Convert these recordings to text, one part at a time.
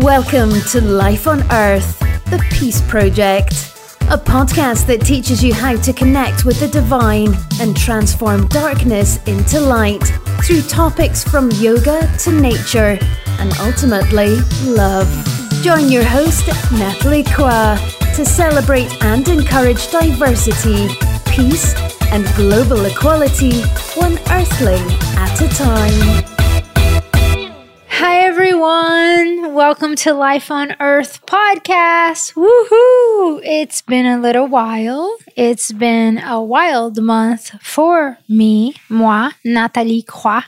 Welcome to Life on Earth, the Peace Project, a podcast that teaches you how to connect with the divine and transform darkness into light through topics from yoga to nature and ultimately love. Join your host, Natalie Kwa, to celebrate and encourage diversity, peace, and global equality, one earthling at a time. Hi, everyone. Welcome to Life on Earth podcast. Woohoo! It's been a little while. It's been a wild month for me, moi, Nathalie Croix.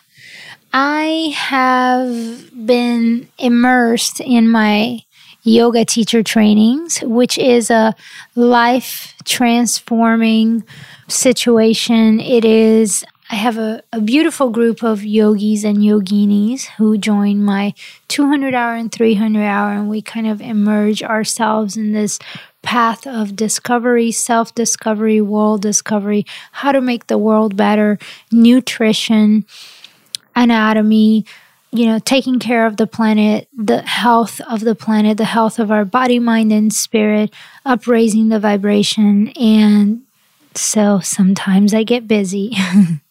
I have been immersed in my yoga teacher trainings, which is a life transforming situation. It is I have a, a beautiful group of yogis and yoginis who join my 200 hour and 300 hour, and we kind of emerge ourselves in this path of discovery, self discovery, world discovery, how to make the world better, nutrition, anatomy, you know, taking care of the planet, the health of the planet, the health of our body, mind, and spirit, upraising the vibration. And so sometimes I get busy.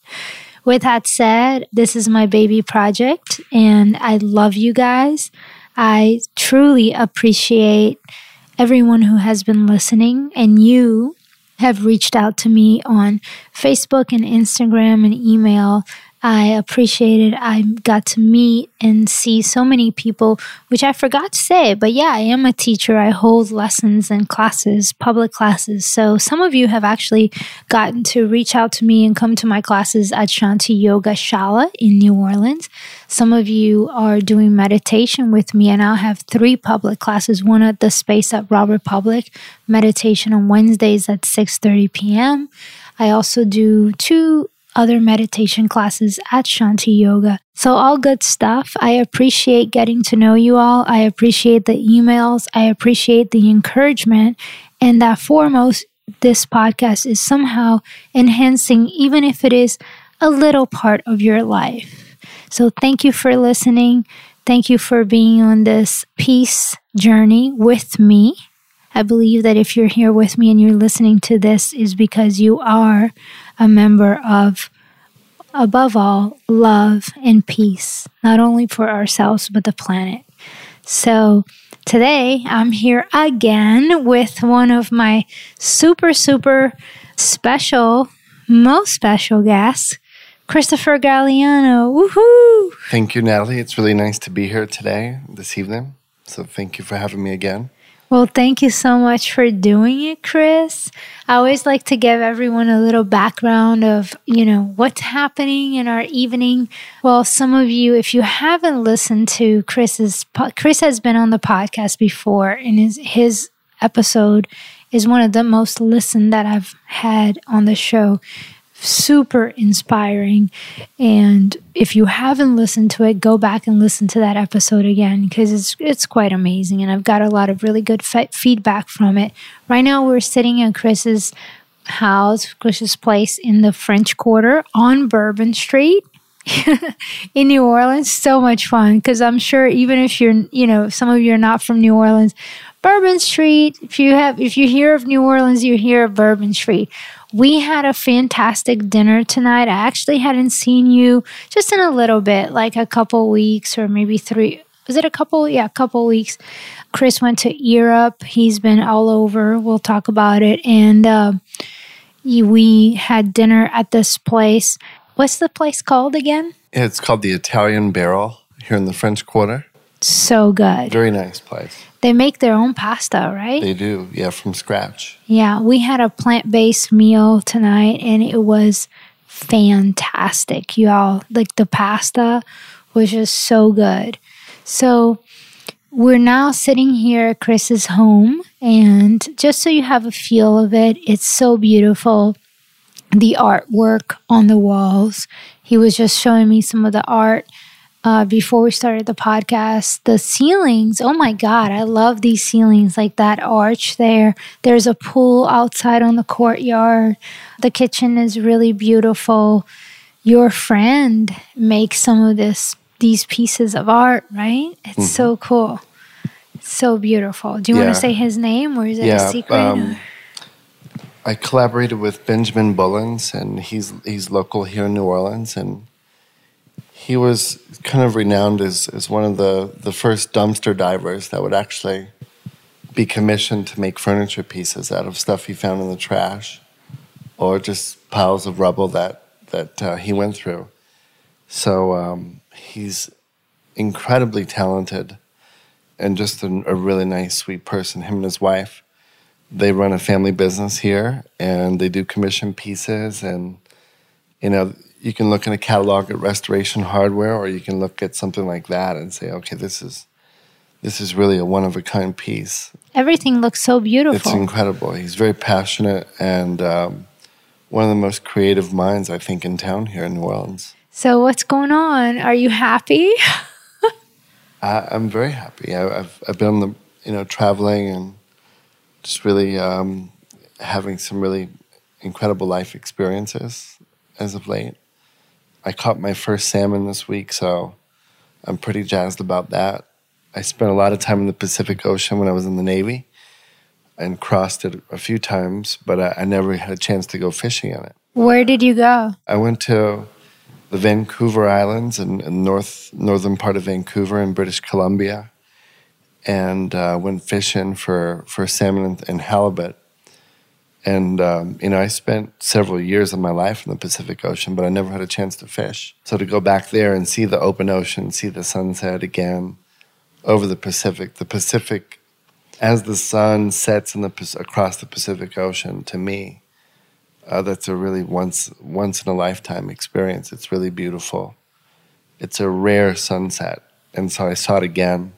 With that said, this is my baby project and I love you guys. I truly appreciate everyone who has been listening and you have reached out to me on Facebook and Instagram and email I appreciated I got to meet and see so many people, which I forgot to say, but yeah, I am a teacher. I hold lessons and classes, public classes. So some of you have actually gotten to reach out to me and come to my classes at Shanti Yoga Shala in New Orleans. Some of you are doing meditation with me, and I'll have three public classes. One at the space at Robert Public, meditation on Wednesdays at 6:30 p.m. I also do two other meditation classes at Shanti Yoga. So, all good stuff. I appreciate getting to know you all. I appreciate the emails. I appreciate the encouragement. And that foremost, this podcast is somehow enhancing, even if it is a little part of your life. So, thank you for listening. Thank you for being on this peace journey with me. I believe that if you're here with me and you're listening to this is because you are a member of, above all, love and peace, not only for ourselves, but the planet. So today I'm here again with one of my super, super special, most special guests, Christopher Galliano. Woohoo! Thank you, Natalie. It's really nice to be here today, this evening. So thank you for having me again. Well, thank you so much for doing it, Chris. I always like to give everyone a little background of, you know, what's happening in our evening. Well, some of you, if you haven't listened to Chris's, Chris has been on the podcast before, and his, his episode is one of the most listened that I've had on the show super inspiring. And if you haven't listened to it, go back and listen to that episode again because it's it's quite amazing. And I've got a lot of really good fe- feedback from it. Right now, we're sitting in Chris's house, Chris's place in the French Quarter on Bourbon Street. in New Orleans, so much fun because I'm sure even if you're, you know, some of you are not from New Orleans, Bourbon Street. If you have, if you hear of New Orleans, you hear of Bourbon Street. We had a fantastic dinner tonight. I actually hadn't seen you just in a little bit, like a couple weeks or maybe three. Was it a couple? Yeah, a couple weeks. Chris went to Europe. He's been all over. We'll talk about it. And uh, we had dinner at this place. What's the place called again? It's called the Italian Barrel here in the French Quarter. So good. Very nice place. They make their own pasta, right? They do, yeah, from scratch. Yeah, we had a plant based meal tonight and it was fantastic, y'all. Like the pasta was just so good. So we're now sitting here at Chris's home, and just so you have a feel of it, it's so beautiful. The artwork on the walls. He was just showing me some of the art uh, before we started the podcast. The ceilings, oh my God, I love these ceilings, like that arch there. There's a pool outside on the courtyard. The kitchen is really beautiful. Your friend makes some of this these pieces of art, right? It's mm-hmm. so cool. So beautiful. Do you want to say his name or is it a secret? um, I collaborated with Benjamin Bullens, and he's he's local here in New Orleans, and he was kind of renowned as, as one of the, the first dumpster divers that would actually be commissioned to make furniture pieces out of stuff he found in the trash, or just piles of rubble that that uh, he went through. So um, he's incredibly talented, and just a, a really nice, sweet person. Him and his wife they run a family business here and they do commission pieces and you know you can look in a catalog at restoration hardware or you can look at something like that and say okay this is this is really a one of a kind piece Everything looks so beautiful it's incredible he's very passionate and um, one of the most creative minds i think in town here in new orleans so what's going on? Are you happy? I, i'm very happy I, I've, I've been on the you know traveling and just really um, having some really incredible life experiences as of late. I caught my first salmon this week, so I'm pretty jazzed about that. I spent a lot of time in the Pacific Ocean when I was in the Navy and crossed it a few times, but I, I never had a chance to go fishing in it. Where did you go? I went to the Vancouver Islands and, in north northern part of Vancouver in British Columbia, and uh, went fishing for for salmon and, and halibut. And um, you know, I spent several years of my life in the Pacific Ocean, but I never had a chance to fish. So to go back there and see the open ocean, see the sunset again over the Pacific, the Pacific, as the sun sets in the across the Pacific Ocean, to me, uh, that's a really once once in a lifetime experience. It's really beautiful. It's a rare sunset, and so I saw it again,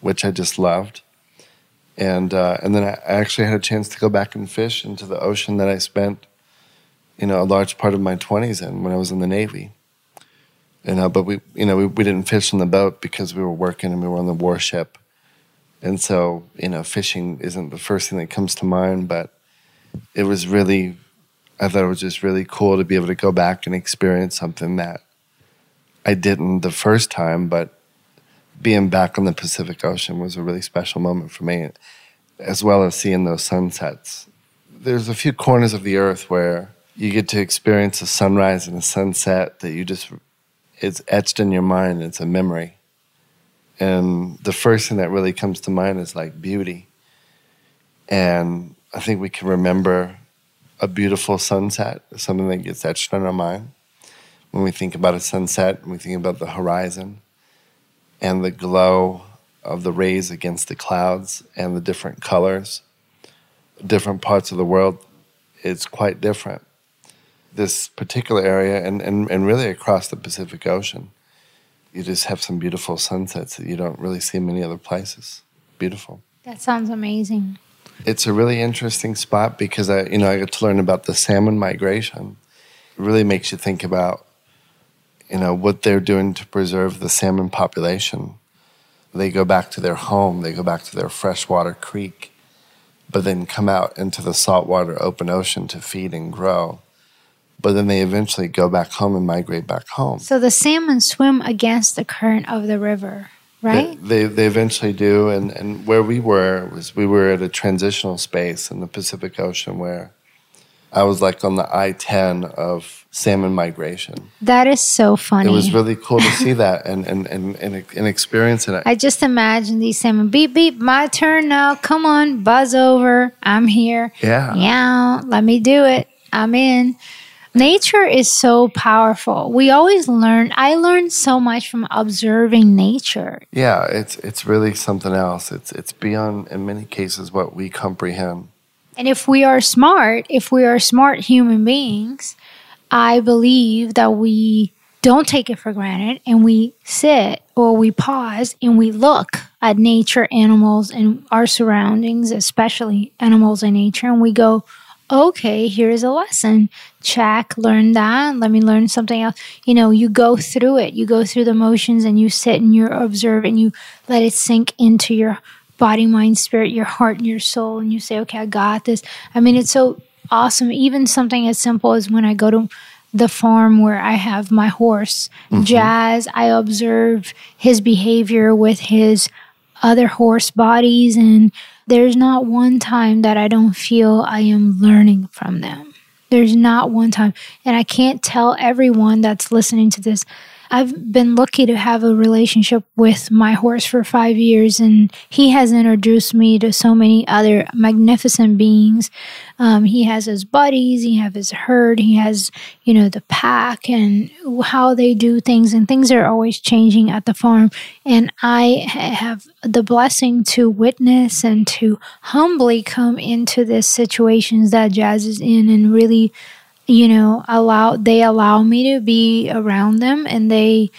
which I just loved. And uh, and then I actually had a chance to go back and fish into the ocean that I spent, you know, a large part of my twenties in when I was in the Navy. You know, but we you know we, we didn't fish on the boat because we were working and we were on the warship, and so you know fishing isn't the first thing that comes to mind. But it was really I thought it was just really cool to be able to go back and experience something that I didn't the first time, but being back on the Pacific Ocean was a really special moment for me, as well as seeing those sunsets. There's a few corners of the earth where you get to experience a sunrise and a sunset that you just, it's etched in your mind, it's a memory. And the first thing that really comes to mind is like beauty. And I think we can remember a beautiful sunset, something that gets etched in our mind. When we think about a sunset, we think about the horizon and the glow of the rays against the clouds and the different colors, different parts of the world, it's quite different. This particular area, and, and, and really across the Pacific Ocean, you just have some beautiful sunsets that you don't really see in many other places. Beautiful That sounds amazing. it's a really interesting spot because I, you know, I get to learn about the salmon migration. It really makes you think about, you know, what they're doing to preserve the salmon population. They go back to their home, they go back to their freshwater creek, but then come out into the saltwater open ocean to feed and grow. But then they eventually go back home and migrate back home. So the salmon swim against the current of the river, right? They, they, they eventually do. And, and where we were was we were at a transitional space in the Pacific Ocean where I was like on the I 10 of salmon migration. that is so funny. It was really cool to see that and, and, and, and, and experience it. I just imagine these salmon beep beep, my turn now. Come on, buzz over. I'm here. Yeah. Yeah, let me do it. I'm in. Nature is so powerful. We always learn. I learned so much from observing nature. Yeah, it's, it's really something else. It's, it's beyond, in many cases, what we comprehend. And if we are smart, if we are smart human beings, I believe that we don't take it for granted and we sit or we pause and we look at nature, animals, and our surroundings, especially animals and nature, and we go, okay, here's a lesson. Check, learn that. Let me learn something else. You know, you go through it, you go through the motions and you sit and you observe and you let it sink into your body, mind, spirit, your heart, and your soul. And you say, okay, I got this. I mean, it's so awesome. Even something as simple as when I go to the farm where I have my horse, mm-hmm. Jazz, I observe his behavior with his other horse bodies and there's not one time that I don't feel I am learning from them. There's not one time. And I can't tell everyone that's listening to this I've been lucky to have a relationship with my horse for five years, and he has introduced me to so many other magnificent beings. Um, he has his buddies, he has his herd, he has, you know, the pack and how they do things, and things are always changing at the farm. And I have the blessing to witness and to humbly come into this situations that Jazz is in and really you know allow they allow me to be around them and they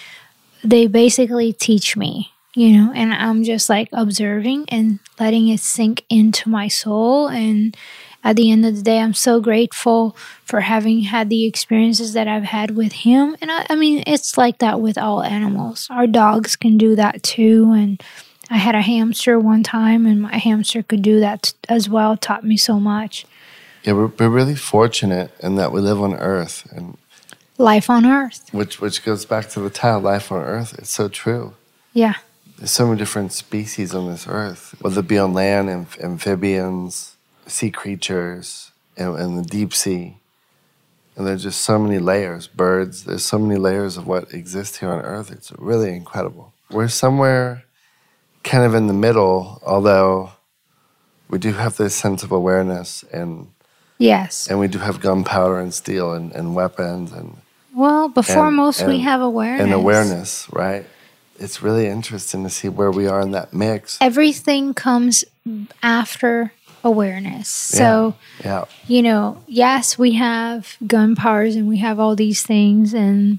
they basically teach me you know and i'm just like observing and letting it sink into my soul. And at the end of the day i'm so grateful for having had the experiences that i've had with him. And i, I mean it's like that with all animals. Our dogs can do that too. And i had a hamster one time and my hamster could do that as well taught me so much yeah, we're, we're really fortunate in that we live on Earth, and life on Earth, which which goes back to the title, life on Earth. It's so true. Yeah, there's so many different species on this Earth, whether it be on land, amph- amphibians, sea creatures, and, and the deep sea. And there's just so many layers, birds. There's so many layers of what exists here on Earth. It's really incredible. We're somewhere kind of in the middle, although we do have this sense of awareness and Yes. And we do have gunpowder and steel and, and weapons and well, before most we have awareness. And awareness, right? It's really interesting to see where we are in that mix. Everything comes after awareness. So, yeah. yeah. you know, yes, we have gun powers and we have all these things, and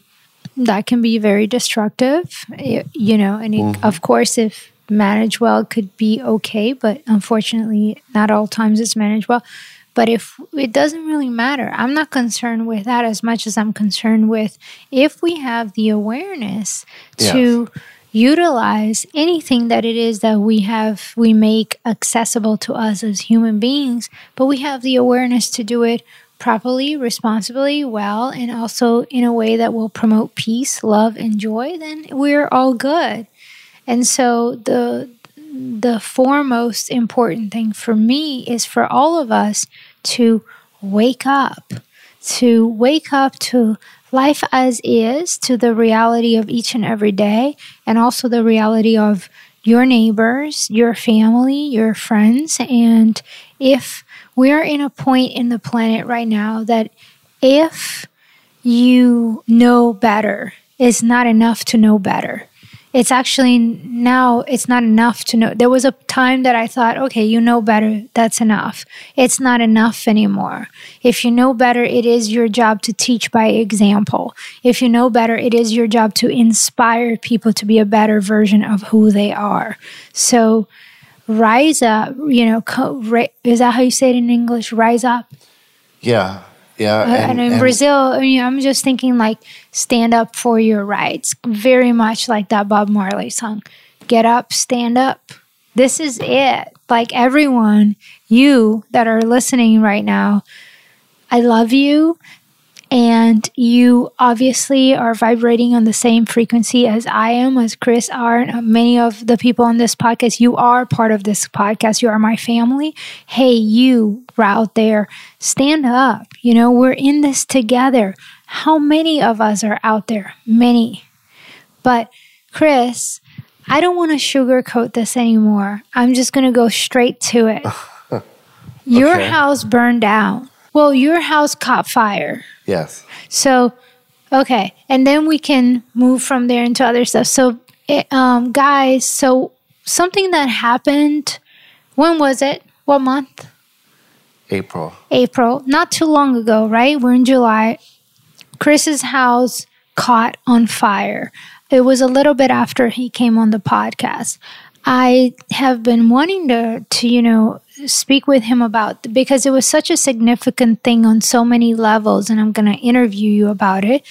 that can be very destructive, you know, and it, mm-hmm. of course, if managed well, could be okay, but unfortunately, not all times it's managed well. But if it doesn't really matter, I'm not concerned with that as much as I'm concerned with if we have the awareness yes. to utilize anything that it is that we have, we make accessible to us as human beings, but we have the awareness to do it properly, responsibly, well, and also in a way that will promote peace, love, and joy, then we're all good. And so the the foremost important thing for me is for all of us to wake up, to wake up to life as is, to the reality of each and every day, and also the reality of your neighbors, your family, your friends. And if we're in a point in the planet right now that if you know better, it's not enough to know better it's actually now it's not enough to know. There was a time that i thought okay you know better that's enough. It's not enough anymore. If you know better it is your job to teach by example. If you know better it is your job to inspire people to be a better version of who they are. So rise up you know is that how you say it in english? Rise up? Yeah yeah. Uh, and, and, in and Brazil, I mean, I'm just thinking like stand up for your rights. Very much like that Bob Marley song. Get up, stand up. This is it. Like everyone, you that are listening right now, I love you and you obviously are vibrating on the same frequency as I am, as Chris are, and many of the people on this podcast. You are part of this podcast. You are my family. Hey, you out there, stand up. You know, we're in this together. How many of us are out there? Many. But, Chris, I don't want to sugarcoat this anymore. I'm just going to go straight to it. okay. Your house burned down. Well, your house caught fire. Yes. So, okay, and then we can move from there into other stuff. So, it, um, guys, so something that happened. When was it? What month? April. April, not too long ago, right? We're in July. Chris's house caught on fire. It was a little bit after he came on the podcast. I have been wanting to, to you know, speak with him about because it was such a significant thing on so many levels, and I'm going to interview you about it.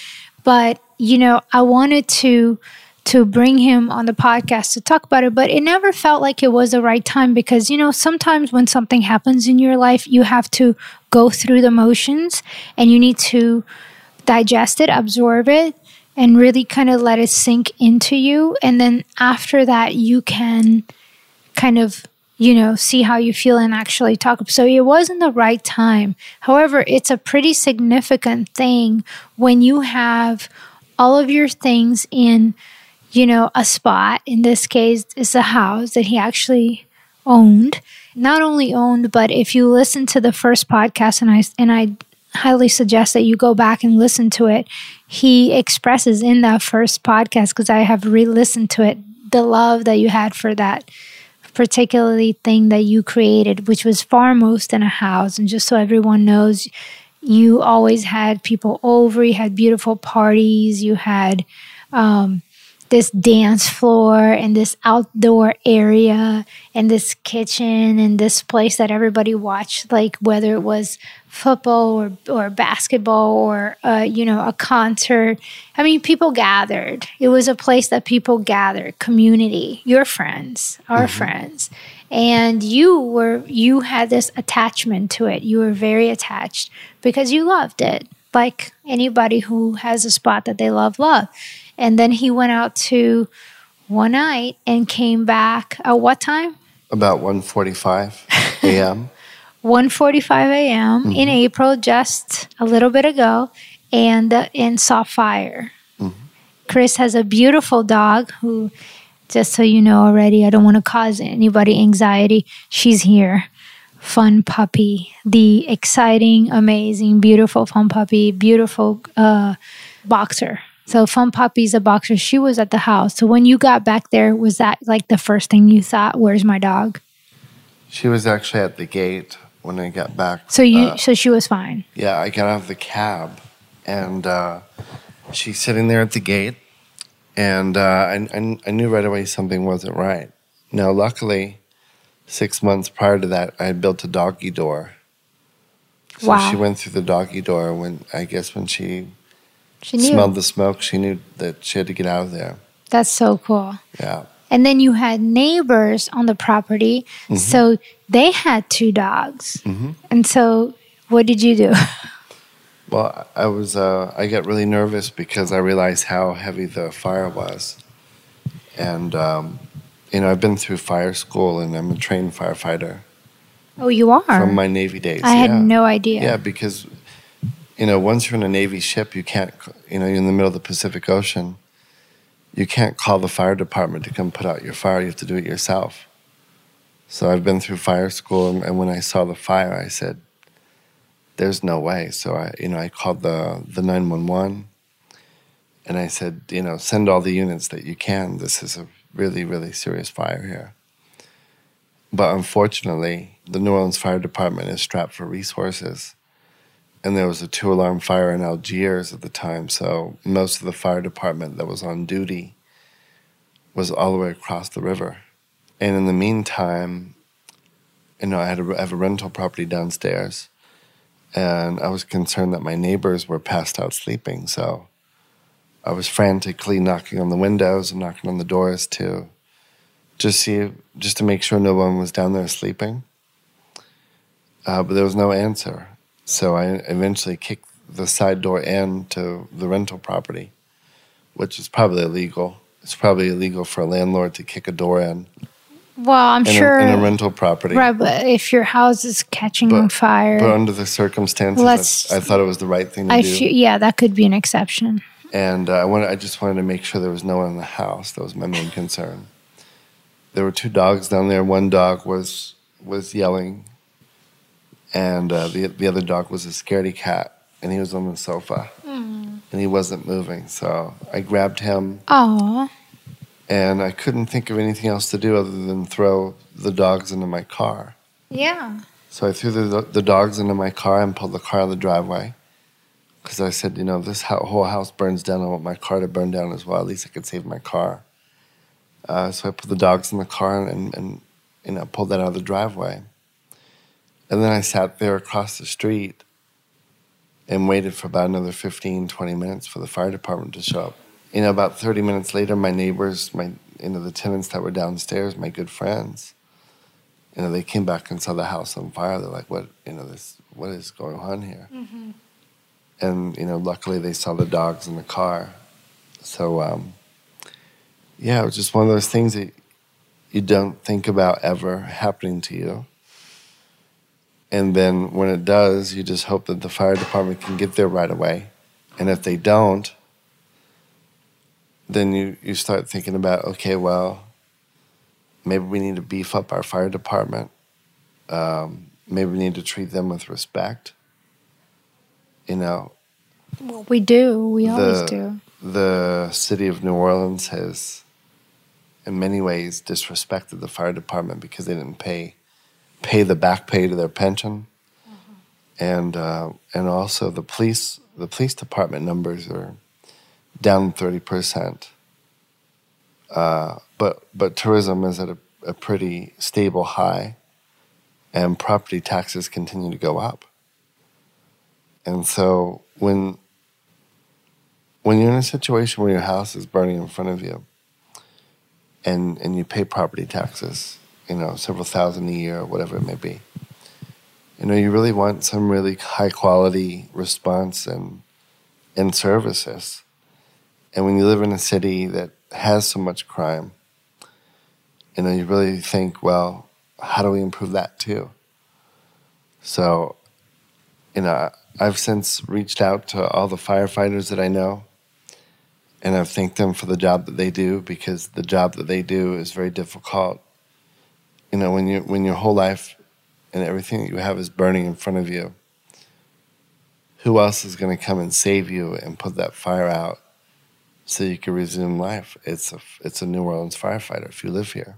But you know, I wanted to to bring him on the podcast to talk about it, but it never felt like it was the right time because you know sometimes when something happens in your life, you have to go through the motions and you need to digest it, absorb it, and really kind of let it sink into you. And then after that, you can kind of you know see how you feel and actually talk. So it wasn't the right time. However it's a pretty significant thing when you have all of your things in you know a spot. In this case it's a house that he actually owned. Not only owned but if you listen to the first podcast and i and i highly suggest that you go back and listen to it. He expresses in that first podcast because i have re-listened to it the love that you had for that particularly thing that you created, which was far most in a house. And just so everyone knows, you always had people over, you had beautiful parties, you had um, this dance floor and this outdoor area and this kitchen and this place that everybody watched, like whether it was football or, or basketball or, uh, you know, a concert. I mean, people gathered. It was a place that people gathered, community, your friends, our mm-hmm. friends. And you were, you had this attachment to it. You were very attached because you loved it, like anybody who has a spot that they love, love. And then he went out to one night and came back at what time? About 1.45 a.m. 1.45 a.m. Mm-hmm. in April, just a little bit ago, and, uh, and saw fire. Mm-hmm. Chris has a beautiful dog who, just so you know already, I don't want to cause anybody anxiety. She's here. Fun puppy, the exciting, amazing, beautiful fun puppy, beautiful uh, boxer so Fun Puppy's a boxer. She was at the house. So when you got back there, was that like the first thing you thought? Where's my dog? She was actually at the gate when I got back. So you, uh, so she was fine. Yeah, I got out of the cab, and uh, she's sitting there at the gate, and uh, I, I, I knew right away something wasn't right. Now, luckily, six months prior to that, I had built a doggy door. So wow. she went through the doggy door when I guess when she she knew. Smelled the smoke. She knew that she had to get out of there. That's so cool. Yeah. And then you had neighbors on the property. Mm-hmm. So they had two dogs. Mm-hmm. And so what did you do? well, I was uh, I got really nervous because I realized how heavy the fire was. And um, you know, I've been through fire school and I'm a trained firefighter. Oh, you are? From my Navy days. I yeah. had no idea. Yeah, because you know, once you're in a Navy ship, you can't, you know, you're in the middle of the Pacific Ocean, you can't call the fire department to come put out your fire. You have to do it yourself. So I've been through fire school, and, and when I saw the fire, I said, "There's no way." So I, you know, I called the the nine one one, and I said, you know, send all the units that you can. This is a really, really serious fire here. But unfortunately, the New Orleans Fire Department is strapped for resources and there was a two alarm fire in Algiers at the time. So most of the fire department that was on duty was all the way across the river. And in the meantime, you know, I had a, I have a rental property downstairs, and I was concerned that my neighbors were passed out sleeping. So I was frantically knocking on the windows and knocking on the doors to just see, just to make sure no one was down there sleeping. Uh, but there was no answer. So I eventually kicked the side door in to the rental property, which is probably illegal. It's probably illegal for a landlord to kick a door in. Well, I'm in sure a, in a rental property, right? But if your house is catching but, on fire, but under the circumstances, I, I, thought it was the right thing to I do. yeah, that could be an exception. And uh, I wanted, I just wanted to make sure there was no one in the house. That was my main concern. There were two dogs down there. One dog was was yelling and uh, the the other dog was a scaredy cat, and he was on the sofa, mm. and he wasn't moving. So I grabbed him. Aww. And I couldn't think of anything else to do other than throw the dogs into my car. Yeah. So I threw the, the dogs into my car and pulled the car out of the driveway. Because I said, you know, this whole house burns down, I want my car to burn down as well. At least I could save my car. Uh, so I put the dogs in the car and, and, and you know, pulled that out of the driveway. And then I sat there across the street and waited for about another 15, 20 minutes for the fire department to show up. You know, about 30 minutes later, my neighbors, my, you know, the tenants that were downstairs, my good friends, you know, they came back and saw the house on fire. They're like, what, you know, this, what is going on here? Mm-hmm. And, you know, luckily they saw the dogs in the car. So, um, yeah, it was just one of those things that you don't think about ever happening to you. And then when it does, you just hope that the fire department can get there right away. And if they don't, then you, you start thinking about okay, well, maybe we need to beef up our fire department. Um, maybe we need to treat them with respect. You know, Well, we do. We always do. the city of New Orleans has, in many ways, disrespected the fire department because they didn't pay pay the back pay to their pension, and uh, and also the police the police department numbers are down thirty percent. Uh, but but tourism is at a, a pretty stable high, and property taxes continue to go up. And so when when you're in a situation where your house is burning in front of you and and you pay property taxes, you know, several thousand a year or whatever it may be, you know, you really want some really high quality response and and services. And when you live in a city that has so much crime, you know, you really think, well, how do we improve that too? So, you know, I've since reached out to all the firefighters that I know and I've thanked them for the job that they do because the job that they do is very difficult. You know, when you when your whole life and everything that you have is burning in front of you, who else is going to come and save you and put that fire out so you can resume life? It's a it's a New Orleans firefighter if you live here.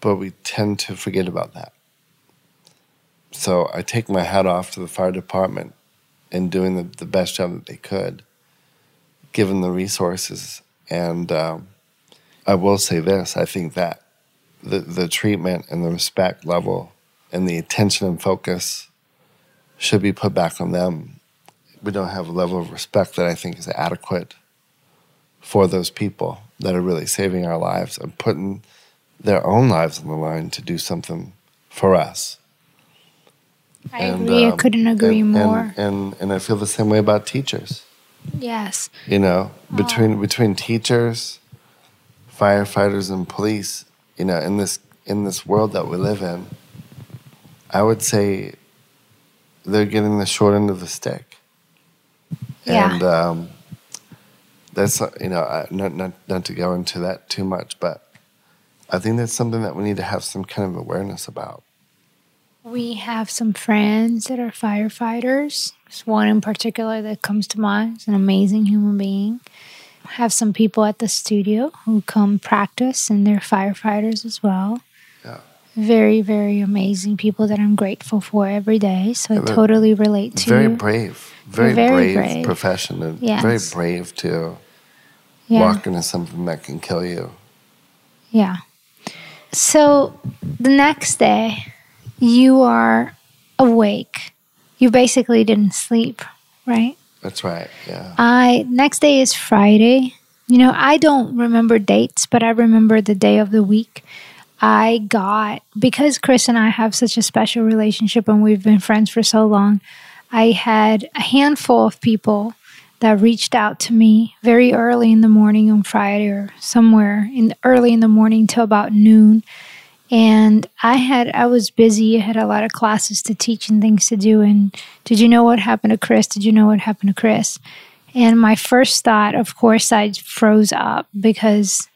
But we tend to forget about that. So I take my hat off to the fire department in doing the, the best job that they could given the resources. And um, I will say this I think that the, the treatment and the respect level and the attention and focus should be put back on them. We don't have a level of respect that I think is adequate for those people that are really saving our lives and putting their own lives on the line to do something for us. I And, agree. I um, couldn't agree and, more. And, and, and I feel the same way about teachers. yes. you know between between teachers firefighters and police you know in this in this world that we live in i would say they're getting the short end of the stick Yeah. and um, that's you know not, not not to go into that too much but i think that's something that we need to have some kind of awareness about We have some friends that are firefighters. There's one in particular that comes to mind. He's an amazing human being. Have some people at the studio who come practice, and they're firefighters as well. Yeah. Very, very amazing people that I'm grateful for every day. So I Yeah, they're totally relate to very brave very, very brave, brave. profession and Yes. very brave to Yeah. walk into something that can kill you Yeah. So the next day, you are awake. You basically didn't sleep, right? That's right yeah I next day is Friday. You know, I don't remember dates, but I remember the day of the week. I got because Chris and I have such a special relationship and we've been friends for so long. I had a handful of people that reached out to me very early in the morning on Friday or somewhere in early in the morning till about noon. And I had I was busy. I had a lot of classes to teach and things to do. And did you know what happened to Chris? Did you know what happened to Chris? And my first thought, of course, I froze up because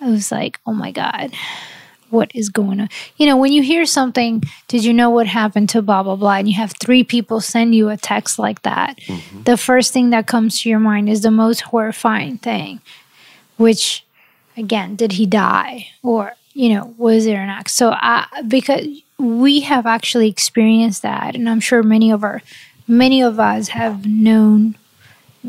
I was like, oh my God, what is going on? You know, when you hear something, did you know what happened to blah, blah, blah, and you have three people send you a text like that, mm-hmm. the first thing that comes to your mind is the most horrifying thing, which, again, did he die? Or, you know, was there an act? So, I, because we have actually experienced that, and I'm sure many of our, many of us have known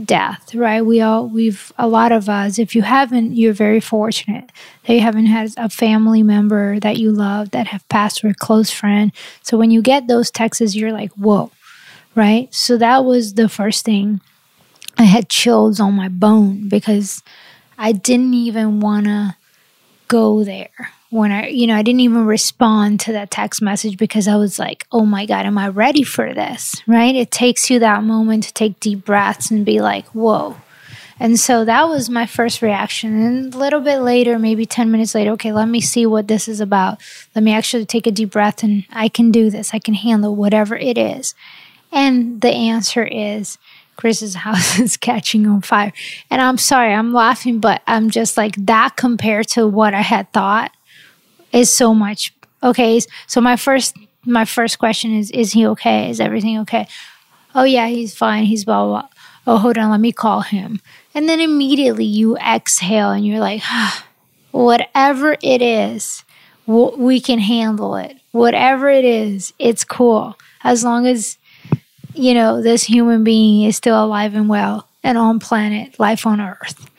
death, right? We all, we've, a lot of us, if you haven't, you're very fortunate that you haven't had a family member that you love that have passed or a close friend. So when you get those texts, you're like, whoa, right? So that was the first thing. I had chills on my bone because I didn't even want to go there when I, you know, I didn't even respond to that text message because I was like, oh my God, am I ready for this? Right? It takes you that moment to take deep breaths and be like, whoa. And so that was my first reaction. And a little bit later, maybe 10 minutes later, okay, let me see what this is about. Let me actually take a deep breath and I can do this. I can handle whatever it is. And the answer is Chris's house is catching on fire. And I'm sorry, I'm laughing, but I'm just like that compared to what I had thought is so much. Okay, so my first my first question is is he okay? Is everything okay? Oh yeah, he's fine. He's blah blah. blah. Oh, hold on, let me call him. And then immediately you exhale and you're like, ah, whatever it is, we can handle it. Whatever it is, it's cool. As long as, you know, this human being is still alive and well and on planet, life on earth.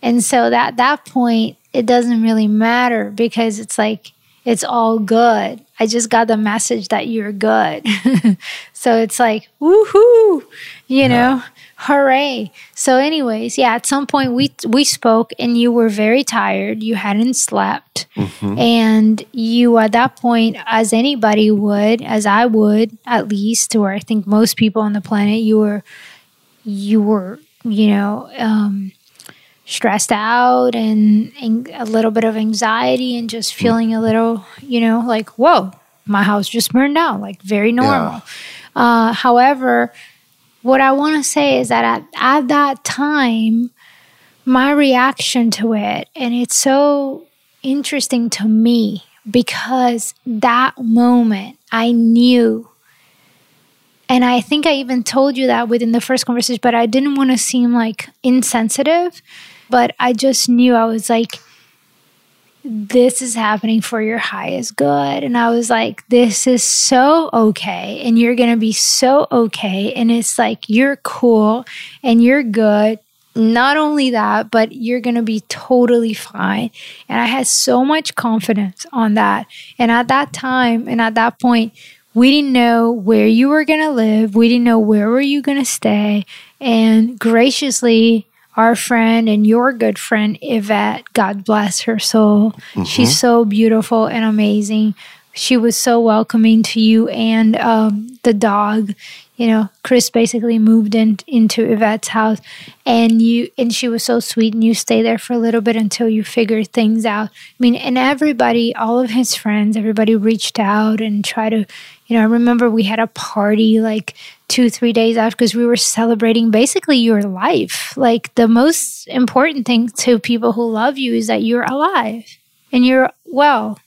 And so at that point, it doesn't really matter because it's like, it's all good. I just got the message that you're good. so it's like, woohoo, you know, hooray. So, anyways, yeah, at some point we we spoke and you were very tired. You hadn't slept. Mm-hmm. And you at that point, as anybody would, as I would at least, or I think most people on the planet, you were you were, you know, um, stressed out and, and, a little bit of anxiety and just feeling a little, you know, like, whoa, my house just burned down, like very normal. Yeah. Uh, however, what I want to say is that at, at that time, my reaction to it, and it's so interesting to me because that moment I knew and I think I even told you that within the first conversation, but I didn't want to seem like insensitive. But I just knew I was like, this is happening for your highest good. And I was like, this is so okay. And you're going to be so okay. And it's like, you're cool and you're good. Not only that, but you're going to be totally fine. And I had so much confidence on that. And at that time and at that point, we didn't know where you were going to live. We didn't know where were you going to stay. And graciously, our friend and your good friend Yvette, God bless her soul. Mm-hmm. She's so beautiful and amazing. She was so welcoming to you and um, the dog. You know, Chris basically moved in into Yvette's house, and you and she was so sweet. And you stay there for a little bit until you figure things out. I mean, and everybody, all of his friends, everybody reached out and tried to. You know, I remember we had a party like two, three days after because we were celebrating basically your life. Like the most important thing to people who love you is that you're alive and you're well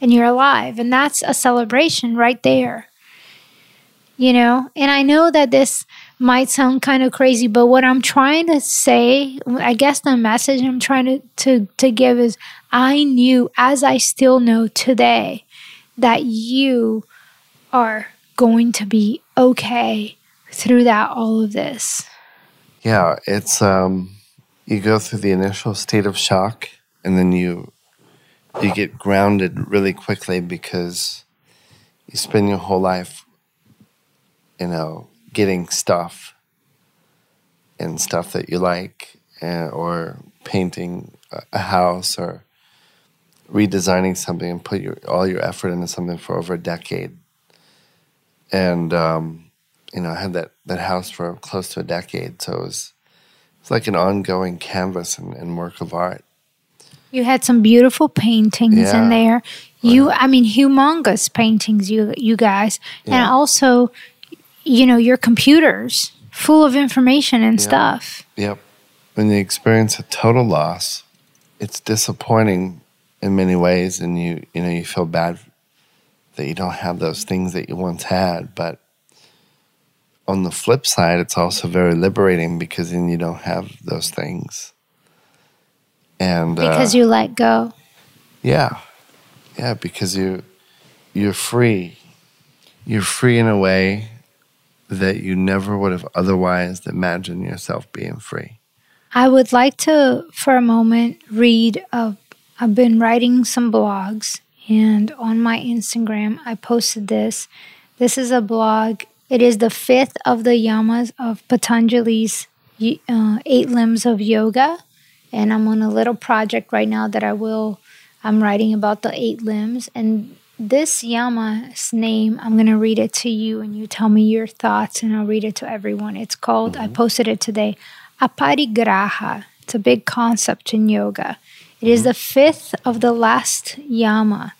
and you're alive. And that's a celebration right there. You know, and I know that this might sound kind of crazy, but what I'm trying to say, I guess the message I'm trying to, to, to give is I knew, as I still know today, that you are going to be okay through that all of this? Yeah, it's um you go through the initial state of shock and then you you get grounded really quickly because you spend your whole life you know getting stuff and stuff that you like uh, or painting a house or redesigning something and put your all your effort into something for over a decade and um, you know, I had that that house for close to a decade, so it was it's like an ongoing canvas and, and, work of art. You had some beautiful paintings yeah. in there. You, I mean, humongous paintings. You, you guys, yeah. and also, you know, your computers full of information and yeah. stuff. Yep. When you experience a total loss, it's disappointing in many ways, and you, you know, you feel bad that you don't have those things that you once had. But on the flip side, it's also very liberating because then you don't have those things. And because uh, you let go. Yeah. Yeah, because you you're free. You're free in a way that you never would have otherwise imagined yourself being free. I would like to, for a moment, read. A, I've been writing some blogs, and on my Instagram, I posted this. This is a blog. It is the fifth of the yamas of Patanjali's uh, eight limbs of yoga. And I'm on a little project right now that I will, I'm writing about the eight limbs. And this yama's name, I'm going to read it to you and you tell me your thoughts and I'll read it to everyone. It's called, mm-hmm. I posted it today, aparigraha. It's a big concept in yoga. It is mm-hmm. the fifth of the last yama,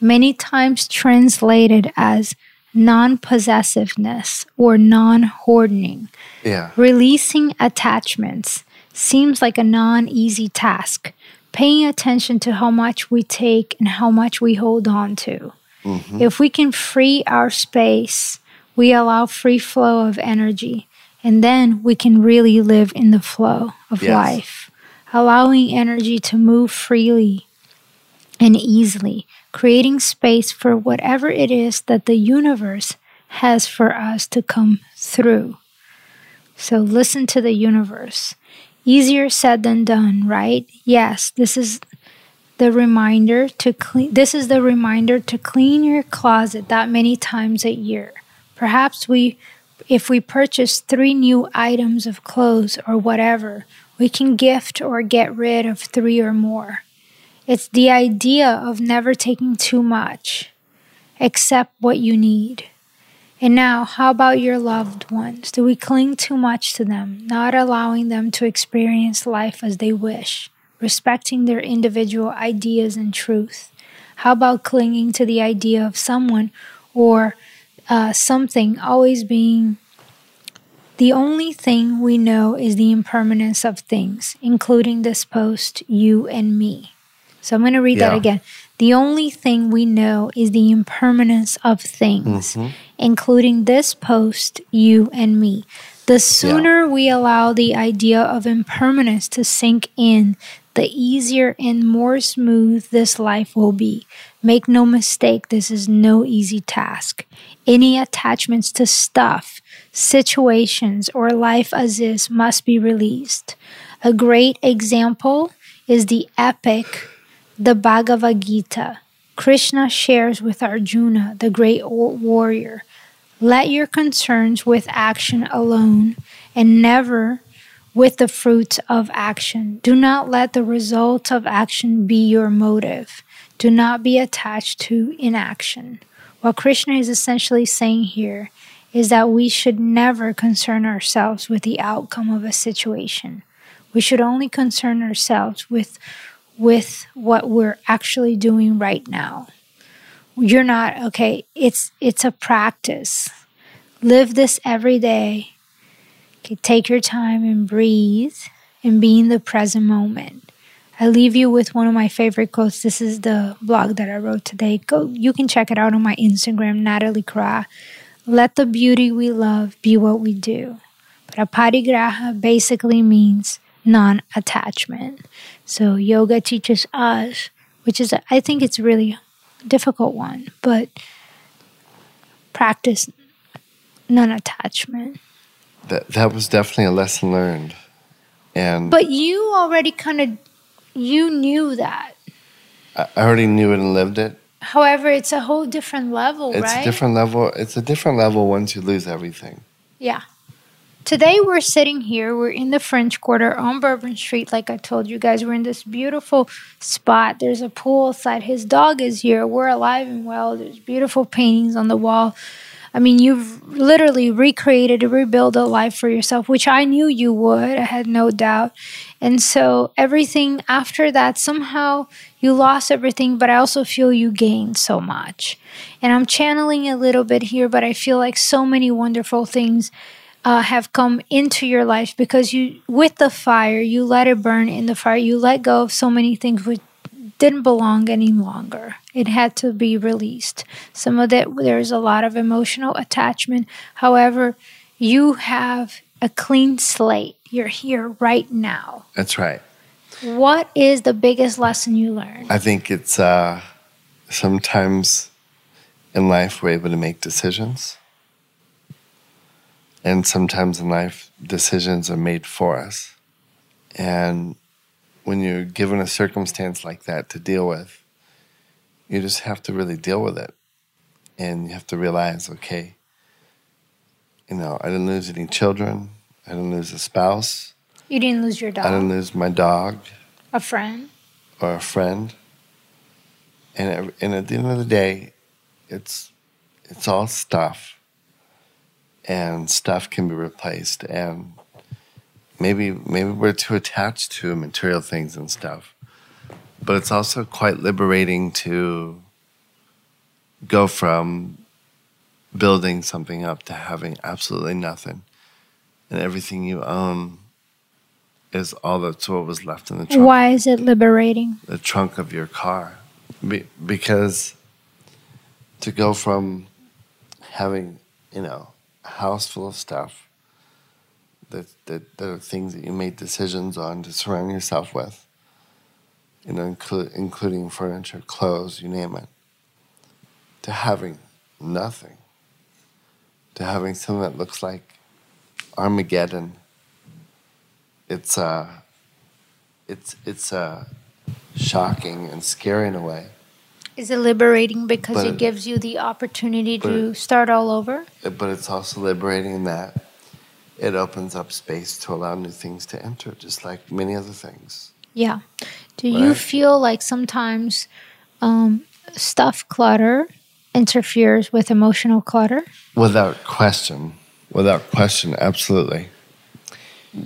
many times translated as non possessiveness or non hoarding. Yeah. Releasing attachments seems like a non easy task. Paying attention to how much we take and how much we hold on to. Mm-hmm. If we can free our space, we allow free flow of energy, and then we can really live in the flow of Yes. life, allowing energy to move freely and easily, creating space for whatever it is that the universe has for us to come through. So listen to the universe. Easier said than done, right? Yes, this is the reminder to clean this is the reminder to clean your closet that many times a year. Perhaps we if we purchase 3 new items of clothes or whatever, we can gift or get rid of 3 or more. It's the idea of never taking too much, except what you need. And now, how about your loved ones? Do we cling too much to them, not allowing them to experience life as they wish, respecting their individual ideas and truth? How about clinging to the idea of someone or uh, something always being the only thing we know is the impermanence of things, including this post, you and me. So I'm going to read that again. The only thing we know is the impermanence of things, mm-hmm. including this post, you and me. The sooner we allow the idea of impermanence to sink in, the easier and more smooth this life will be. Make no mistake, this is no easy task. Any attachments to stuff, situations, or life as is must be released. A great example is the epic, the Bhagavad Gita. Krishna shares with Arjuna, the great wa- warrior, let your concerns with action alone and never with the fruits of action. Do not let the result of action be your motive. Do not be attached to inaction. What Krishna is essentially saying here is that we should never concern ourselves with the outcome of a situation. We should only concern ourselves with with what we're actually doing right now. You're not okay, it's it's a practice. Live this every day. Okay, take your time and breathe and be in the present moment. I leave you with one of my favorite quotes. This is the blog that I wrote today. Go you can check it out on my Instagram, Natalie Kra. Let the beauty we love be what we do. But aparigraha basically means non-attachment. So yoga teaches us, which is I think it's really difficult one, but practice non-attachment. That that was definitely a lesson learned. And But you already kind of you knew that. I already knew it and lived it. However, it's a whole different level, It's right? a different level. It's a different level once you lose everything. Yeah. Today we're sitting here. We're in the French Quarter on Bourbon Street. Like I told you guys, we're in this beautiful spot. There's a pool outside. His dog is here. We're alive and well. There's beautiful paintings on the wall. I mean, you've literally recreated, rebuilt a life for yourself, which I knew you would. I had no doubt. And so everything after that, somehow you lost everything, but I also feel you gained so much. And I'm channeling a little bit here, but I feel like so many wonderful things uh, have come into your life because you, with the fire, you let it burn in the fire. You let go of so many things which didn't belong any longer. It had to be released. Some of that, there's a lot of emotional attachment. However, you have a clean slate. You're here right now. That's right. What is the biggest lesson you learned? I think it's uh, sometimes in life we're able to make decisions, and sometimes in life decisions are made for us. And when you're given a circumstance like that to deal with, you just have to really deal with it, and you have to realize, okay, you know, I didn't lose any children, I didn't lose a spouse, You didn't lose your dog. I didn't lose my dog a friend. or a friend. And ev- and at the end of the day, it's it's all stuff, and stuff can be replaced. And maybe maybe we're too attached to material things and stuff. But it's also quite liberating to go from building something up to having absolutely nothing. And everything you own is all that's what was left in the trunk. Why is it liberating? The trunk of your car. Be- because to go from having, you know, a house full of stuff that, that are things that you made decisions on to surround yourself with, you know, inclu- including furniture, clothes, you name it, to having nothing, to having something that looks like Armageddon. It's uh, it's it's uh, shocking and scary in a way. Is it liberating because it it- gives you the opportunity to it- start all over? but it's also liberating in that it opens up space to allow new things to enter, just like many other things. Yeah. Do you feel like sometimes um, stuff clutter interferes with emotional clutter? Without question, without question, absolutely.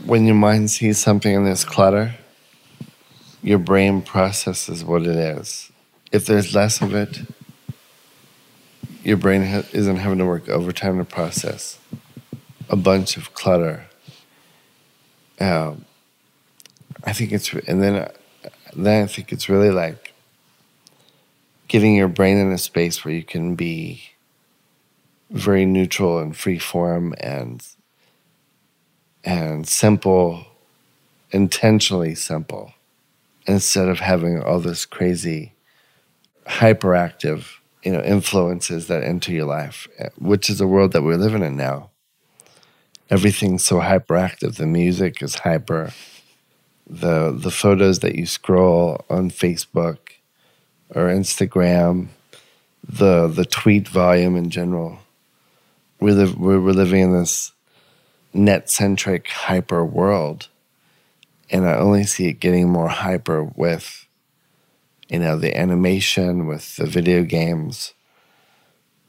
When your mind sees something in this clutter, your brain processes what it is. If there's less of it, your brain ha- isn't having to work overtime to process a bunch of clutter. Um, I think it's, and then, then I think it's really like getting your brain in a space where you can be very neutral and free form and and simple, intentionally simple, instead of having all this crazy, hyperactive, you know, influences that enter your life, eh, which is the world that we're living in now. Everything's so hyperactive. The music is hyper. The the photos that you scroll on Facebook or Instagram, the the tweet volume in general. We live we're, we're living in this net centric hyper world, and I only see it getting more hyper with, you know, the animation with the video games.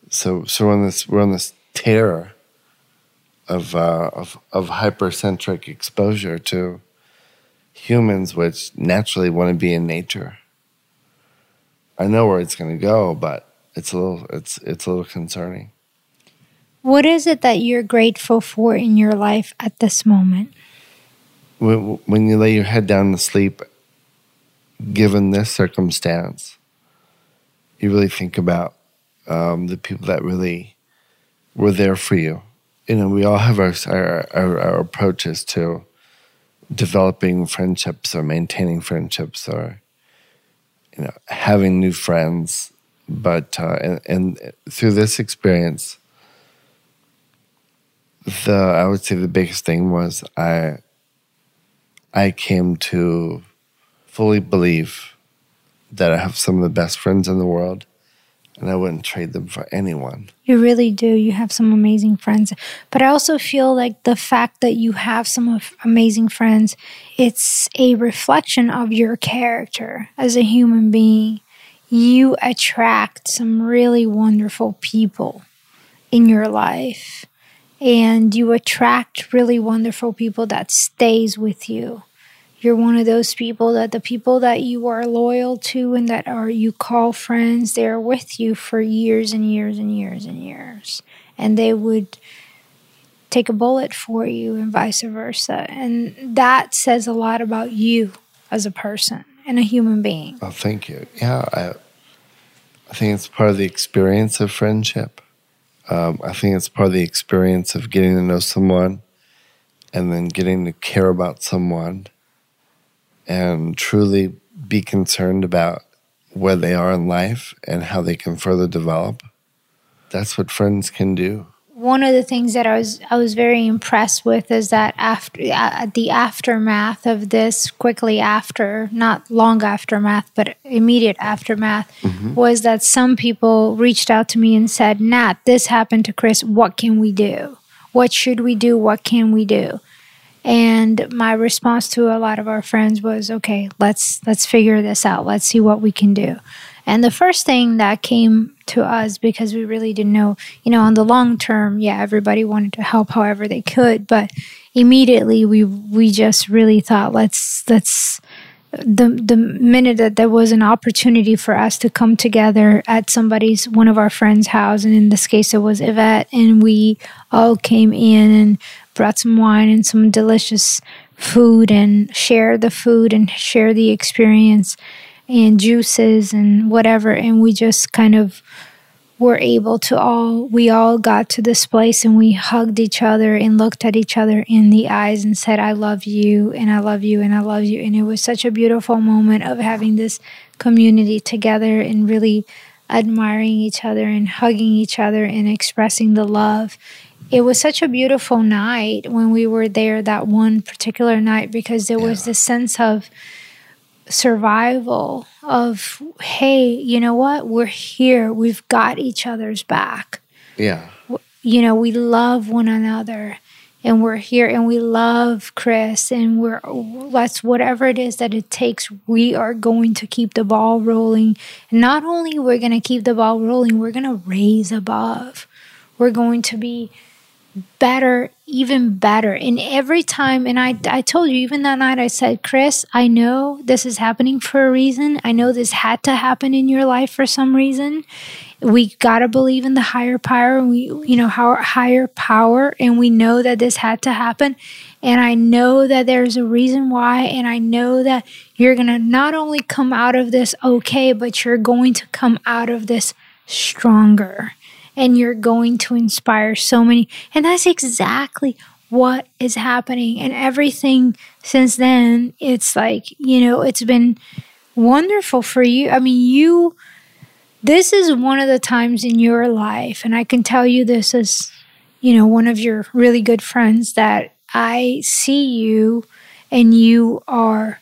So so we're on this we're on this tear of uh, of of hypercentric exposure to humans, which naturally want to be in nature. I know where it's going to go, but it's a little it's it's a little concerning. What is it that you're grateful for in your life at this moment? When, when you lay your head down to sleep, given this circumstance, you really think about um, the people that really were there for you. You know, we all have our, our, our, our approaches to developing friendships or maintaining friendships or, you know, having new friends. But, uh, and, and through this experience, the, I would say the biggest thing was I, I came to fully believe that I have some of the best friends in the world and I wouldn't trade them for anyone. You really do. You have some amazing friends. But I also feel like the fact that you have some amazing friends, it's a reflection of your character as a human being. You attract some really wonderful people in your life. And you attract really wonderful people that stays with you. You're one of those people that the people that you are loyal to and that are you call friends, they're with you for years and years and years and years. And they would take a bullet for you and vice versa. And that says a lot about you as a person and a human being. Oh, thank you. Yeah, I, I think it's part of the experience of friendship. Um, I think it's part of the experience of getting to know someone and then getting to care about someone and truly be concerned about where they are in life and how they can further develop. That's what friends can do. One of the things that I was I was very impressed with is that after uh, the aftermath of this, quickly after, not long aftermath, but immediate aftermath, was that some people reached out to me and said, "Nat, this happened to Chris. What can we do? What should we do? What can we do?" And my response to a lot of our friends was, "Okay, let's let's figure this out. Let's see what we can do." And the first thing that came to us because we really didn't know, you know, on the long term, yeah, everybody wanted to help however they could, but immediately we we just really thought let's let's the the minute that there was an opportunity for us to come together at somebody's one of our friends' house, and in this case it was Yvette, and we all came in and brought some wine and some delicious food and share the food and share the experience and juices and whatever, and we just kind of were able to all we all got to this place and we hugged each other and looked at each other in the eyes and said i love you and i love you and i love you. And it was such a beautiful moment of having this community together and really admiring each other and hugging each other and expressing the love it was such a beautiful night when we were there that one particular night because there was this sense of survival of hey you know what? We're here. We've got each other's back. Yeah. you know we love one another and we're here and we love chris and we're let's whatever it is that it takes we are going to keep the ball rolling. And not only we're going to keep the ball rolling we're going to raise above. We're going to be better, even better. And every time, and I, I told you, even that night, I said, Chris, I know this is happening for a reason. I know this had to happen in your life for some reason. We got to believe in the higher power. We, you know, our higher power, and we know that this had to happen. And I know that there's a reason why. And I know that you're going to not only come out of this okay, but you're going to come out of this stronger and you're going to inspire so many. And that's exactly what is happening. And everything since then, it's like, you know, it's been wonderful for you. I mean, you, this is one of the times in your life, and I can tell you this as, you know, one of your really good friends that I see you and you are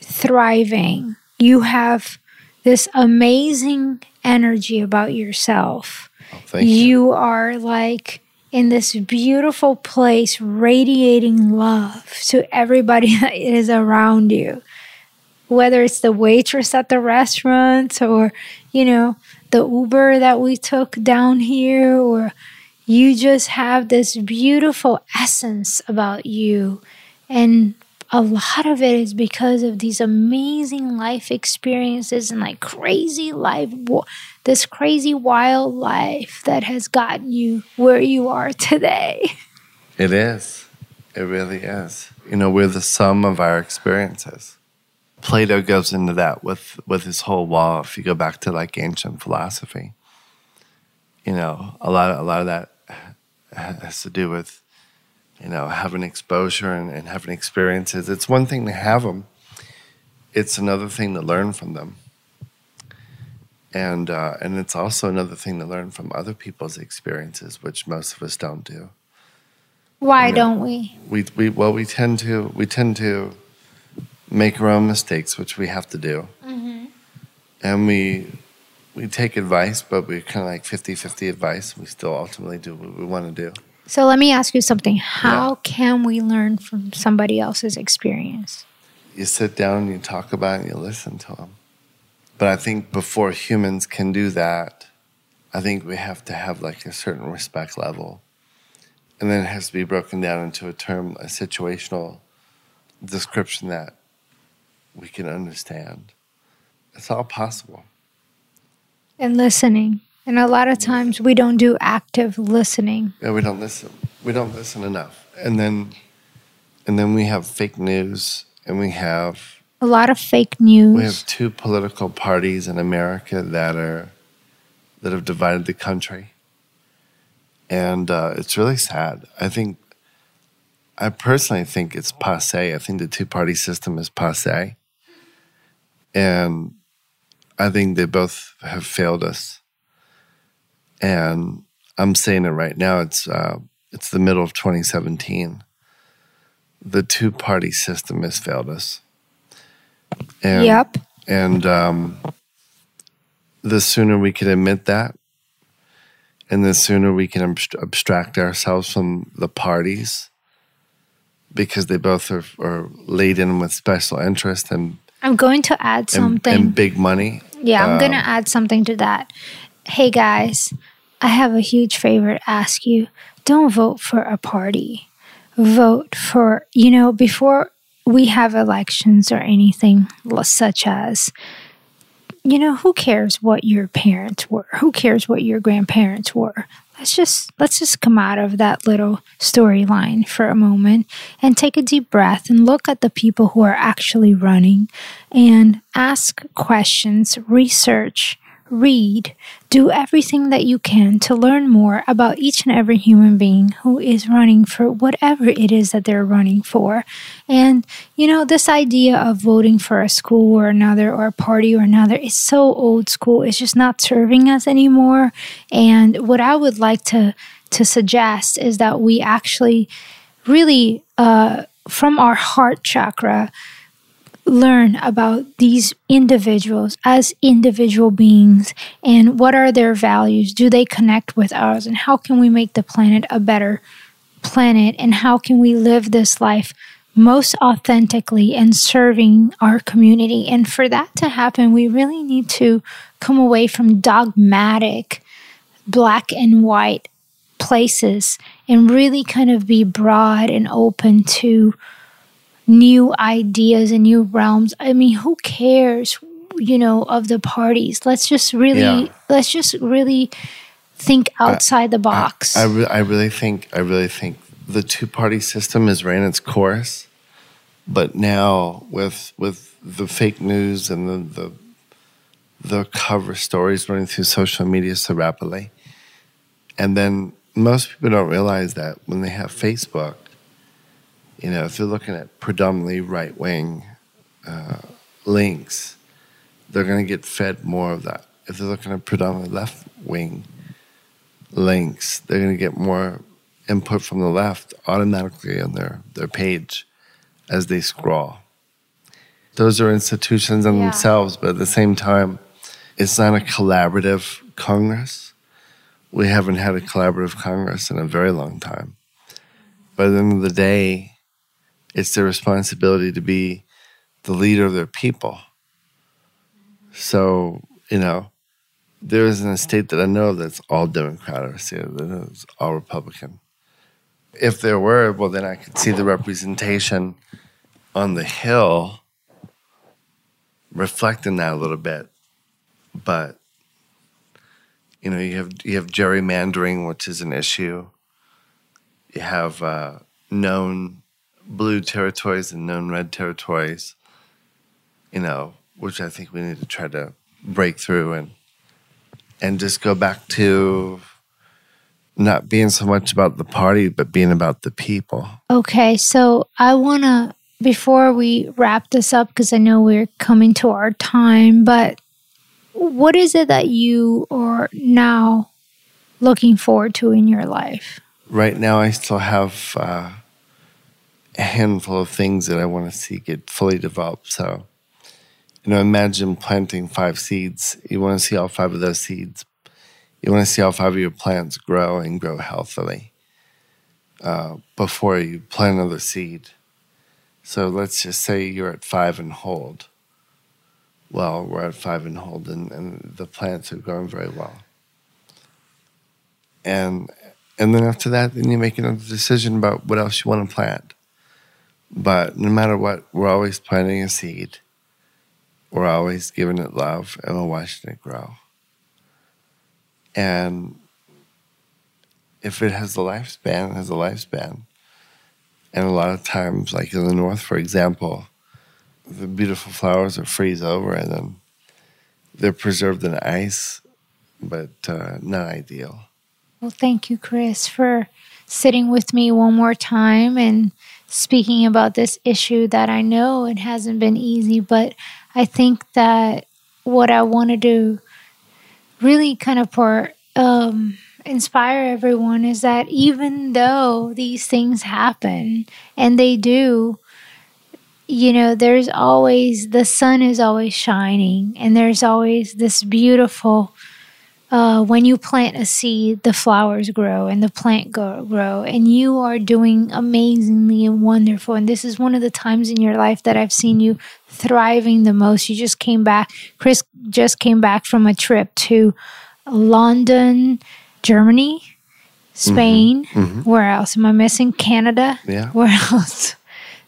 thriving. You have this amazing energy about yourself. Oh, thank you. you are like in this beautiful place, radiating love to everybody that is around you. Whether it's the waitress at the restaurant or, you know, the Uber that we took down here, or you just have this beautiful essence about you. And a lot of it is because of these amazing life experiences and like crazy life, this crazy wild life that has gotten you where you are today. It is. It really is. You know, we're the sum of our experiences. Plato goes into that with, with his whole wall. If you go back to like ancient philosophy, you know, a lot of, a lot of that has to do with you know, having exposure and, and having experiences. It's one thing to have them, it's another thing to learn from them. And, uh, and it's also another thing to learn from other people's experiences, which most of us don't do. Why You know, don't we? We, we, well, we tend to, we tend to make our own mistakes, which we have to do. And we, we take advice, but we're kind of like 50 50 advice. We still ultimately do what we want to do. So let me ask you something. How can we learn from somebody else's experience? you sit down and you talk about it and you listen to them. But I think before humans can do that, I think we have to have like a certain respect level. And then it has to be broken down into a term, a situational description that we can understand. It's all possible. And listening. And a lot of times we don't do active listening. Yeah, we don't listen. We don't listen enough. And then and then we have fake news and we have A lot of fake news. We have two political parties in America that are that have divided the country, and uh, it's really sad. I think, I personally think it's passe. I think the two party system is passe, and I think they both have failed us. And I'm saying it right now. It's uh, it's the middle of 2017. The two party system has failed us. And, Yep. And um, the sooner we can admit that, and the sooner we can abst- abstract ourselves from the parties, because they both are, are laden with special interest and, I'm going to add and, something. and big money. Yeah, I'm Um, going to add something to that. Hey guys, I have a huge favor to ask you. Don't vote for a party. Vote for, you know, before we have elections or anything such as, you know, who cares what your parents were? Who cares what your grandparents were? Let's just let's just come out of that little storyline for a moment and take a deep breath and look at the people who are actually running and ask questions, research, read, do everything that you can to learn more about each and every human being who is running for whatever it is that they're running for. And, you know, this idea of voting for a school or another or a party or another is so old school. It's just not serving us anymore. And what I would like to to suggest is that we actually really uh, from our heart chakra learn about these individuals as individual beings and what are their values? Do they connect with ours and how can we make the planet a better planet? And how can we live this life most authentically and serving our community? And for that to happen we really need to come away from dogmatic black and white places and really kind of be broad and open to new ideas and new realms. I mean, who cares, you know, of the parties? Let's just really, Yeah. let's just really think outside the box. I, re- I really think I really think the two party system has ran its course, but now with with the fake news and the the, the cover stories running through social media so rapidly, and then most people don't realize that when they have Facebook, you know, if they're looking at predominantly right wing uh, links, they're going to get fed more of that. If they're looking at predominantly left wing links, they're going to get more input from the left automatically on their, their page as they scroll. Those are institutions in Yeah. themselves, but at the same time, it's not a collaborative Congress. We haven't had a collaborative Congress in a very long time. But at the end of the day, it's their responsibility to be the leader of their people. So, you know, there isn't a state that I know that's all Democrat or state that is all Republican. If there were, well, then I could see the representation on the Hill reflecting that a little bit. But you know, you have you have gerrymandering, which is an issue. You have uh, known blue territories and known red territories. You know, which I think we need to try to break through and and just go back to not being so much about the party, but being about the people. okay, so I want to, before we wrap this up, because I know we're coming to our time, but what is it that you are now looking forward to in your life? Right now, I still have uh, handful of things that I want to see get fully developed. So, you know, imagine planting five seeds. You want to see all five of those seeds. You want to see all five of your plants grow and grow healthily uh, before you plant another seed. So let's just say you're at five and hold. Well, we're at five and hold, and, and the plants are growing very well. And and then after that, then you make another decision about what else you want to plant. But no matter what, we're always planting a seed. We're always giving it love and we're watching it grow. And if it has a lifespan, it has a lifespan. And a lot of times, like in the north, for example, the beautiful flowers will freeze over and then they're preserved in ice, but uh, not ideal. Well, thank you, Chris, for sitting with me one more time and speaking about this issue that I know it hasn't been easy, but I think that what I want to do really kind of for um, inspire everyone is that even though these things happen and they do, you know, there's always the sun is always shining and there's always this beautiful uh, when you plant a seed, the flowers grow and the plant go, grow, and you are doing amazingly and wonderful. And this is one of the times in your life that I've seen you thriving the most. You just came back. Chris just came back from a trip to London, Germany, Spain. Mhm. Where else? Am I missing? Canada. Yeah. Where else?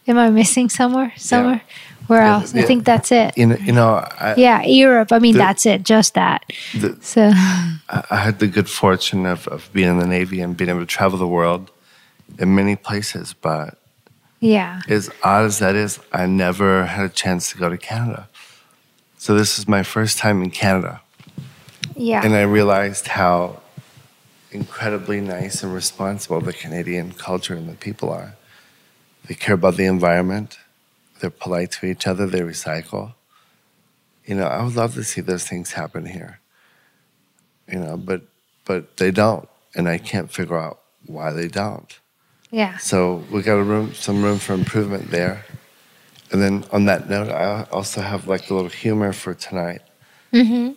Am I missing somewhere? Somewhere? Where Yeah, else? I think that's it. You know, you know I, Yeah, Europe. I mean, The- that's it. Just that. the, So, I I had the good fortune of, of being in the Navy and being able to travel the world in many places. But yeah. as odd as that is, I never had a chance to go to Canada. So this is my first time in Canada. Yeah. And I realized how incredibly nice and responsible the Canadian culture and the people are. They care about the environment, they're polite to each other, they recycle. You know, I would love to see those things happen here. You know, but but they don't. And I can't figure out why they don't. yeah. So we got a room, some room for improvement there. And then on that note, I also have like a little humor for tonight. Mm-hmm.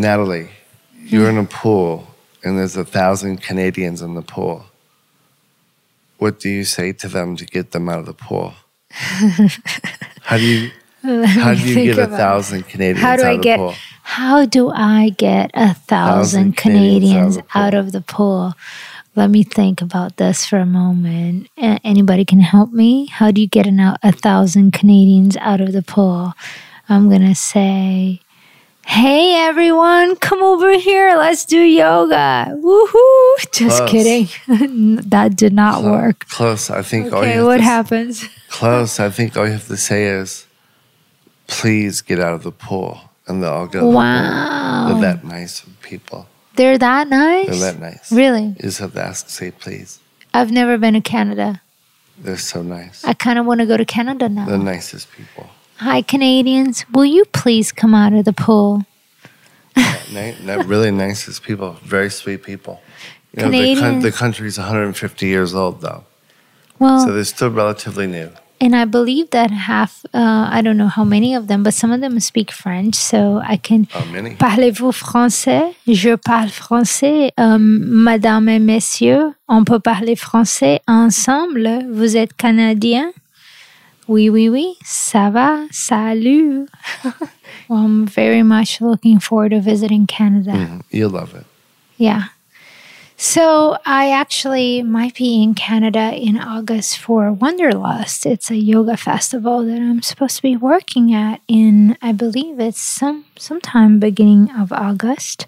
Natalie, you're in a pool and there's a thousand Canadians in the pool. What do you say to them to get them out of the pool? how do you how do you get a thousand Canadians How do out I of get? the pool? How do I get a thousand Thousand Canadians Canadians out of the pool? Let me think about this for a moment. Anybody can help me? How do you get an, out- a thousand Canadians out of the pool? I'm gonna say, "Hey everyone, come over here. Let's do yoga." Woohoo! Just Close. kidding. that did not work. Close. I think all you Okay, have what to, happens? Close. I think all you have to say is, please get out of the pool. And they'll all the. Wow, They're that nice people. they're that nice. They're that nice. Really? You just have to ask, say please. I've never been to Canada. They're so nice. I kind of want to go to Canada now. the nicest people. Hi, Canadians. Will you please come out of the pool? Ni- really nicest people. Very sweet people. You know, the, Canadians- coun- the country's 150 years old, though. Well, So they're still relatively new. and I believe that half, uh, I don't know how many of them, but some of them speak French. So I can. Oh, many. Parlez-vous français? Je parle français. Euh, Madame et messieurs, on peut parler français ensemble. Vous êtes Canadien? Oui, oui, oui. Ça va? Salut. well, I'm very much looking forward to visiting Canada. Mhm. You'll love it. Yeah. So I actually might be in Canada in August for Wanderlust. It's a yoga festival that I'm supposed to be working at in I believe it's some sometime beginning of August.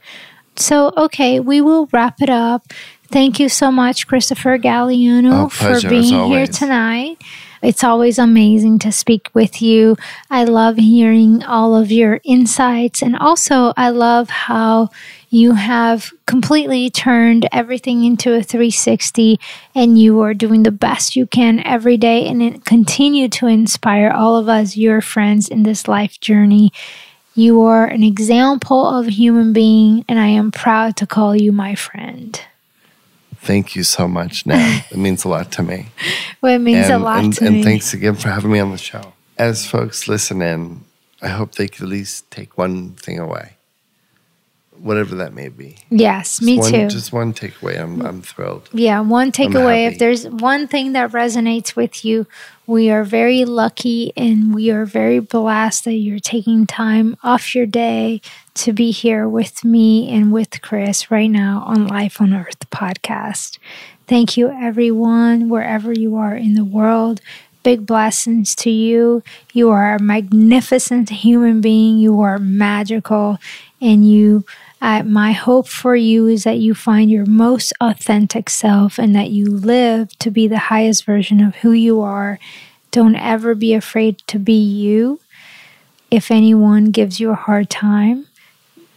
So okay, we will wrap it up. Thank you so much, Christopher Galliano, Oh, for being here tonight. It's always amazing to speak with you. I love hearing all of your insights. And also, I love how you have completely turned everything into a 360 and you are doing the best you can every day and continue to inspire all of us, your friends, in this life journey. You are an example of a human being, and I am proud to call you my friend. Thank you so much, Nat. it means a lot to me. Well, it means and, a lot and, to and me. thanks again for having me on the show. As folks listen in, I hope they could at least take one thing away, whatever that may be. Yes, me one, too. Just one takeaway. I'm, I'm thrilled. Yeah, one takeaway. If there's one thing that resonates with you, we are very lucky and we are very blessed that you're taking time off your day to be here with me and with Chris right now on Life on Earth podcast. Thank you, everyone, wherever you are in the world. Big blessings to you. You are a magnificent human being. You are magical. And you, uh, my hope for you is that you find your most authentic self and that you live to be the highest version of who you are. Don't ever be afraid to be you. If anyone gives you a hard time,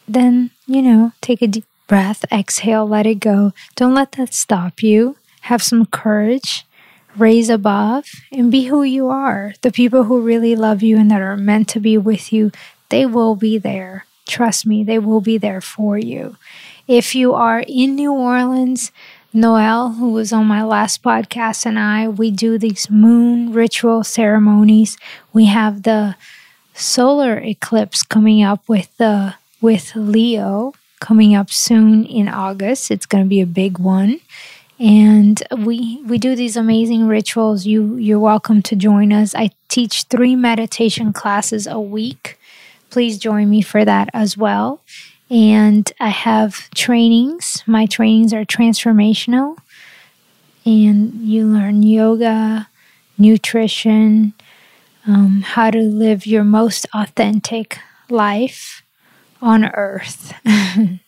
then, you know, take a deep breath, exhale, let it go. Don't let that stop you. Have some courage, raise above, and be who you are. The people who really love you and that are meant to be with you, they will be there. Trust me, they will be there for you. If you are in New Orleans, Noel, who was on my last podcast, and I, we do these moon ritual ceremonies. We have the solar eclipse coming up with the with Leo coming up soon in August. It's going to be a big one. And we we do these amazing rituals. You you're welcome to join us. I teach 3 meditation classes a week. Please join me for that as well. And I have trainings. My trainings are transformational. And you learn yoga, nutrition, um, how to live your most authentic life on earth.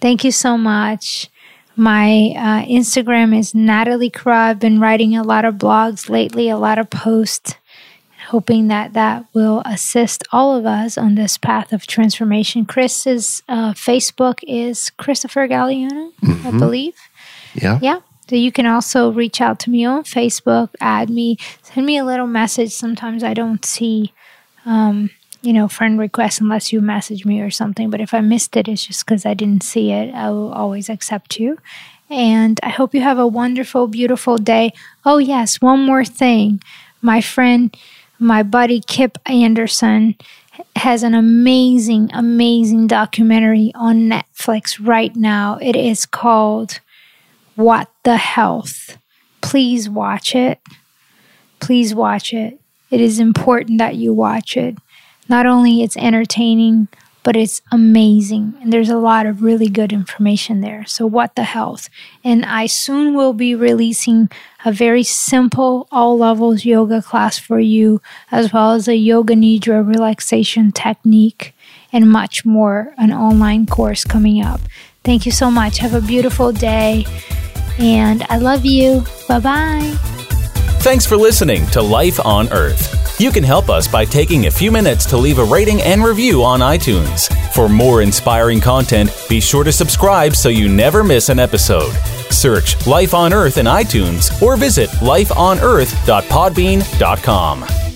Thank you so much. My uh, Instagram is Natalie Crow. I've been writing a lot of blogs lately, a lot of posts, hoping that that will assist all of us on this path of transformation. Chris's uh, Facebook is Christopher Galliano, mm-hmm. I believe. Yeah. Yeah. So you can also reach out to me on Facebook, add me, send me a little message. Sometimes I don't see, um, you know, friend requests unless you message me or something. But if I missed it, it's just because I didn't see it. I will always accept you. And I hope you have a wonderful, beautiful day. Oh, yes, one more thing. My friend, my buddy Kip Andersen has an amazing, amazing documentary on Netflix right now. It is called what the Health. Please watch it. Please watch it. It is important that you watch it. Not only it's entertaining, but it's amazing and there's a lot of really good information there. So what the health? And I soon will be releasing a very simple all levels yoga class for you as well as a yoga nidra relaxation technique and much more an online course coming up. Thank you so much. Have a beautiful day. And I love you. Bye bye. Thanks for listening to Life on Earth. You can help us by taking a few minutes to leave a rating and review on iTunes. For more inspiring content, be sure to subscribe so you never miss an episode. Search Life on Earth in iTunes or visit lifeonearth.podbean.com.